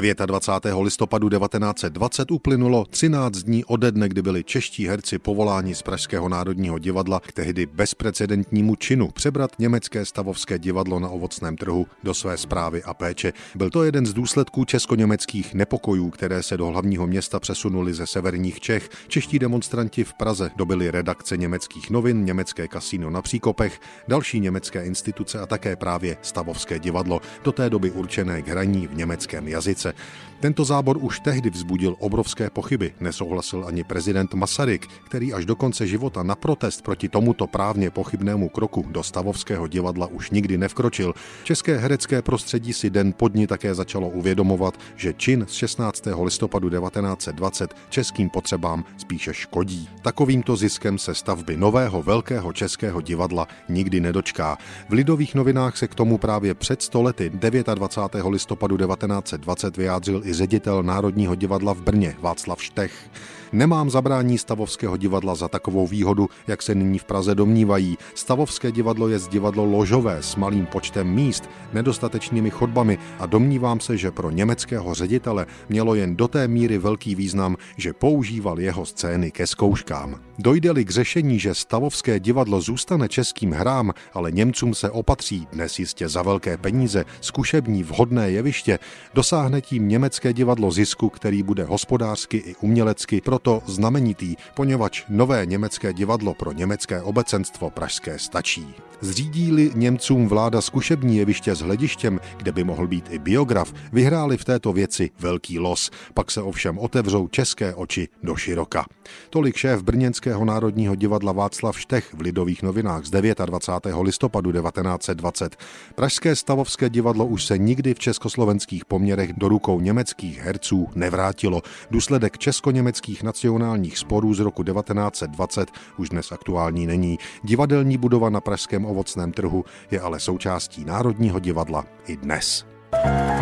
29. listopadu 1920 uplynulo 13 dní ode dne, kdy byli čeští herci povoláni z Pražského národního divadla k tehdy bezprecedentnímu činu přebrat německé stavovské divadlo na ovocném trhu do své zprávy a péče. Byl to jeden z důsledků česko-německých nepokojů, které se do hlavního města přesunuli ze severních Čech. Čeští demonstranti v Praze dobili redakce německých novin, německé kasíno na Příkopech, další německé instituce a také právě stavovské divadlo, do té doby určené k hraní v německém jazyce Polsce. Tento zábor už tehdy vzbudil obrovské pochyby. Nesouhlasil ani prezident Masaryk, který až do konce života na protest proti tomuto právně pochybnému kroku do Stavovského divadla už nikdy nevkročil. České herecké prostředí si den pod ní také začalo uvědomovat, že čin z 16. listopadu 1920 českým potřebám spíše škodí. Takovýmto ziskem se stavby nového velkého českého divadla nikdy nedočká. V lidových novinách se k tomu právě před stolety 29. listopadu 1920 vyjádřil i ředitel Národního divadla v Brně Václav Štech. Nemám zabrání Stavovského divadla za takovou výhodu, jak se nyní v Praze domnívají. Stavovské divadlo je z divadlo ložové s malým počtem míst, nedostatečnými chodbami a domnívám se, že pro německého ředitele mělo jen do té míry velký význam, že používal jeho scény ke zkouškám. Dojde-li k řešení, že Stavovské divadlo zůstane českým hrám, ale Němcům se opatří dnes jistě za velké peníze zkušební vhodné jeviště, dosáhne tím německé divadlo zisku, který bude hospodářsky i umělecky pro proto znamenitý, poněvadž nové německé divadlo pro německé obecenstvo pražské stačí. Zřídí-li Němcům vláda zkušební jeviště s hledištěm, kde by mohl být i biograf, vyhráli v této věci velký los. Pak se ovšem otevřou české oči do široka. Tolik šéf Brněnského národního divadla Václav Štech v Lidových novinách z 29. listopadu 1920. Pražské stavovské divadlo už se nikdy v československých poměrech do rukou německých herců nevrátilo. Důsledek česko-německých nacionálních sporů z roku 1920 už dnes aktuální není. Divadelní budova na pražském ovocném trhu je ale součástí Národního divadla i dnes. thank you